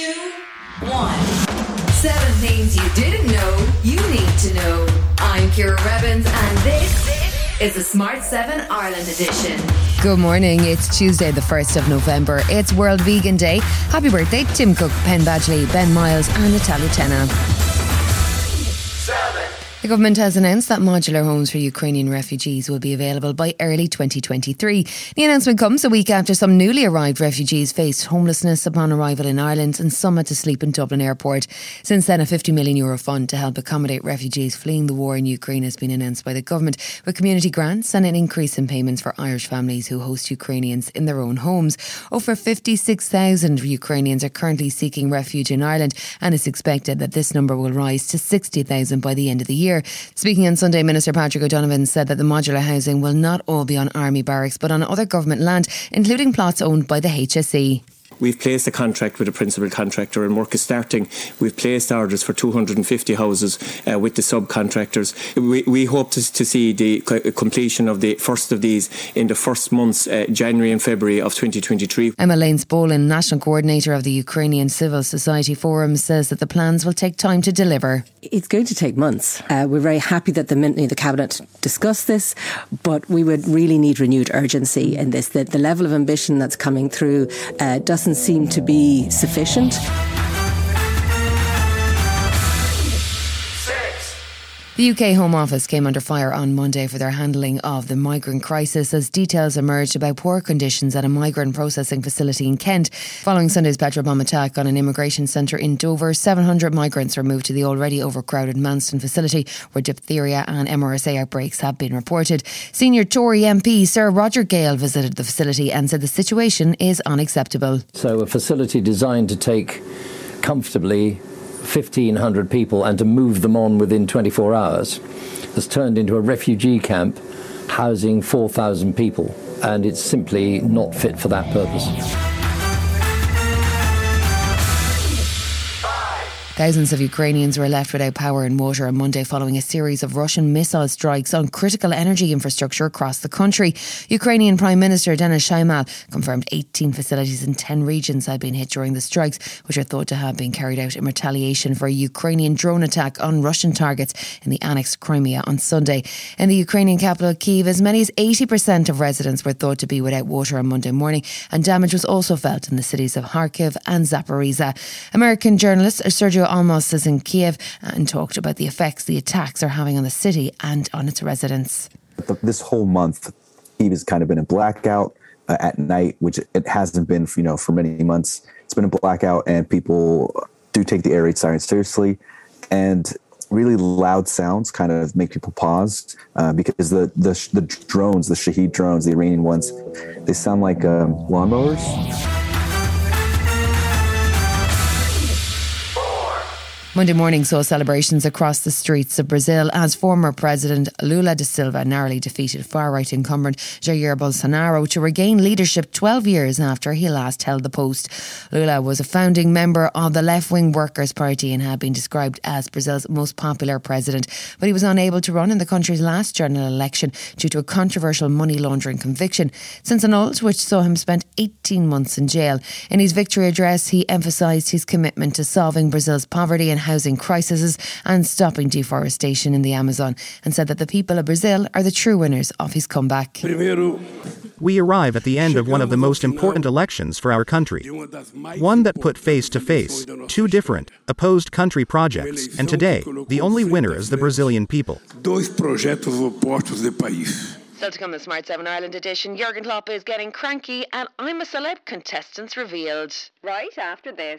two, one. Seven things you didn't know you need to know. I'm Ciara Revins, and this is the Smart 7 Ireland edition. Good morning. It's Tuesday, the 1st of November. It's World Vegan Day. Happy birthday, Tim Cook, Penn Badgley, Ben Miles, and Natalia Tena. The government has announced that modular homes for Ukrainian refugees will be available by early 2023. The announcement comes a week after some newly arrived refugees faced homelessness upon arrival in Ireland and some had to sleep in Dublin airport. Since then, a 50 million euro fund to help accommodate refugees fleeing the war in Ukraine has been announced by the government, with community grants and an increase in payments for Irish families who host Ukrainians in their own homes. Over 56,000 Ukrainians are currently seeking refuge in Ireland, and it's expected that this number will rise to 60,000 by the end of the year year. Speaking on Sunday, Minister Patrick O'Donovan said that the modular housing will not all be on army barracks, but on other government land, including plots owned by the HSE. We've placed a contract with a principal contractor and work is starting. We've placed orders for 250 houses uh, with the subcontractors. We, we hope to, to see the completion of the first of these in the first months, uh, January and February of 2023. Emma Lane-Spollen, National Coordinator of the Ukrainian Civil Society Forum, says that the plans will take time to deliver. It's going to take months. Uh, we're very happy that the, the Cabinet discussed this, but we would really need renewed urgency in this. The, the level of ambition that's coming through uh, doesn't doesn't seem to be sufficient. The UK Home Office came under fire on Monday for their handling of the migrant crisis as details emerged about poor conditions at a migrant processing facility in Kent. Following Sunday's petrol bomb attack on an immigration centre in Dover, 700 migrants were moved to the already overcrowded Manston facility where diphtheria and MRSA outbreaks have been reported. Senior Tory MP Sir Roger Gale visited the facility and said the situation is unacceptable. So, a facility designed to take comfortably 1,500 people and to move them on within 24 hours has turned into a refugee camp housing 4,000 people, and it's simply not fit for that purpose. Thousands of Ukrainians were left without power and water on Monday following a series of Russian missile strikes on critical energy infrastructure across the country. Ukrainian Prime Minister Denis Shmyhal confirmed 18 facilities in 10 regions had been hit during the strikes, which are thought to have been carried out in retaliation for a Ukrainian drone attack on Russian targets in the annexed Crimea on Sunday. In the Ukrainian capital, Kiev, as many as 80% of residents were thought to be without water on Monday morning, and damage was also felt in the cities of Kharkiv and Zaporizhia. American journalist Sergio Olmos is in Kiev and talked about the effects the attacks are having on the city and on its residents. This whole month, Kiev has kind of been in blackout uh, at night, which it hasn't been, you know, for many months. It's been a blackout, and people do take the air raid sirens seriously, and really loud sounds kind of make people pause uh, because the, the the drones, the Shahed drones, the Iranian ones, they sound like um, lawnmowers. Monday morning saw celebrations across the streets of Brazil as former President Lula da Silva narrowly defeated far right incumbent Jair Bolsonaro to regain leadership 12 years after he last held the post. Lula was a founding member of the left wing Workers' Party and had been described as Brazil's most popular president, but he was unable to run in the country's last general election due to a controversial money laundering conviction. Since an annulled, which saw him spend 18 months in jail. In his victory address, he emphasised his commitment to solving Brazil's poverty and housing crises and stopping deforestation in the Amazon, and said that the people of Brazil are the true winners of his comeback. We arrive at the end of one of the most important elections for our country. One that put face to face two different, opposed country projects, and today, the only winner is the Brazilian people. Still to come the Smart 7 Ireland edition, Jurgen Klopp is getting cranky and I'm a celeb contestants revealed. Right after this.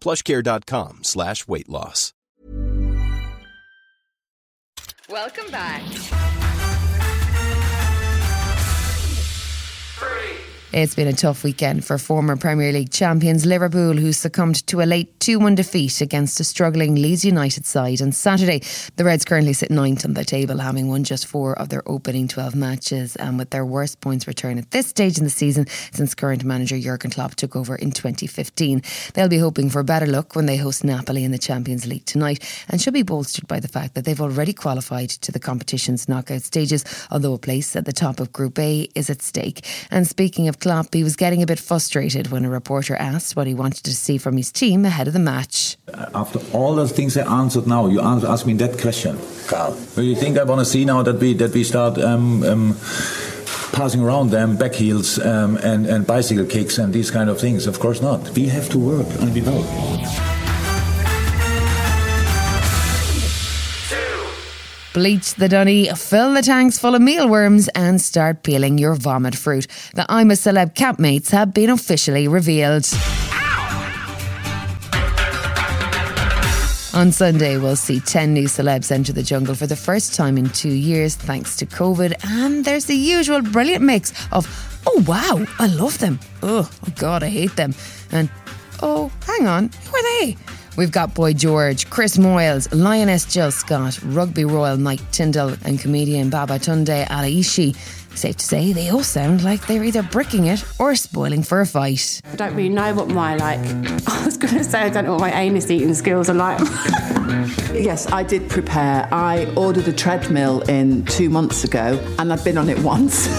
plushcare.com slash weight loss. Welcome back. It's been a tough weekend for former Premier League champions Liverpool, who succumbed to a late 2 1 defeat against a struggling Leeds United side on Saturday. The Reds currently sit ninth on the table, having won just four of their opening 12 matches, and with their worst points return at this stage in the season since current manager Jurgen Klopp took over in 2015. They'll be hoping for better luck when they host Napoli in the Champions League tonight, and should be bolstered by the fact that they've already qualified to the competition's knockout stages, although a place at the top of Group A is at stake. And speaking of Klopp, he was getting a bit frustrated when a reporter asked what he wanted to see from his team ahead of the match. After all the things I answered now, you ask me that question, Carl. Do you think I want to see now that we that we start um, um, passing around them back heels um, and and bicycle kicks and these kind of things? Of course not. We have to work and we will. Bleach the dunny, fill the tanks full of mealworms, and start peeling your vomit fruit. The I'm a Celeb campmates have been officially revealed. On Sunday, we'll see 10 new celebs enter the jungle for the first time in two years thanks to COVID. And there's the usual brilliant mix of, oh wow, I love them. Oh, oh God, I hate them. And, oh, hang on, who are they? We've got Boy George, Chris Moyles, Lioness Jill Scott, Rugby Royal Mike Tindall, and comedian Baba Babatunde Aléshé. Safe to say, they all sound like they're either bricking it or spoiling for a fight. I don't really know what my like. I was going to say I don't know what my anus eating skills are like. yes, I did prepare. I ordered a treadmill in two months ago, and I've been on it once.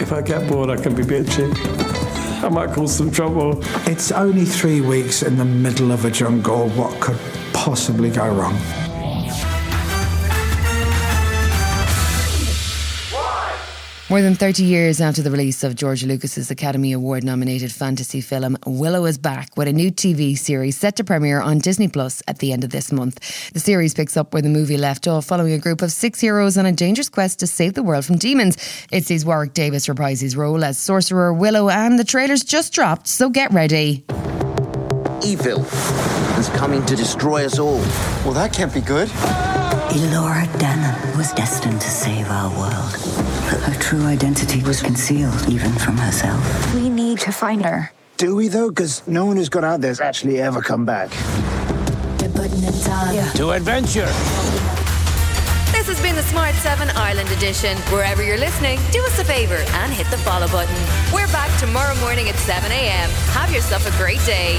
if I get bored, I can be bitchy. I might cause some trouble. It's only three weeks in the middle of a jungle. What could possibly go wrong? More than 30 years after the release of George Lucas's Academy Award nominated fantasy film, Willow is back with a new TV series set to premiere on Disney Plus at the end of this month. The series picks up where the movie left off, following a group of six heroes on a dangerous quest to save the world from demons. It sees Warwick Davis reprise his role as sorcerer Willow, and the trailers just dropped, so get ready. Evil is coming to destroy us all. Well, that can't be good. Elora Danan was destined to save our world. But her true identity was concealed even from herself. We need to find her. Do we, though? Because no one who's gone out there's actually ever come back. Yeah. To adventure. This has been the Smart 7 Ireland edition. Wherever you're listening, do us a favour and hit the follow button. We're back tomorrow morning at 7 a.m. Have yourself a great day.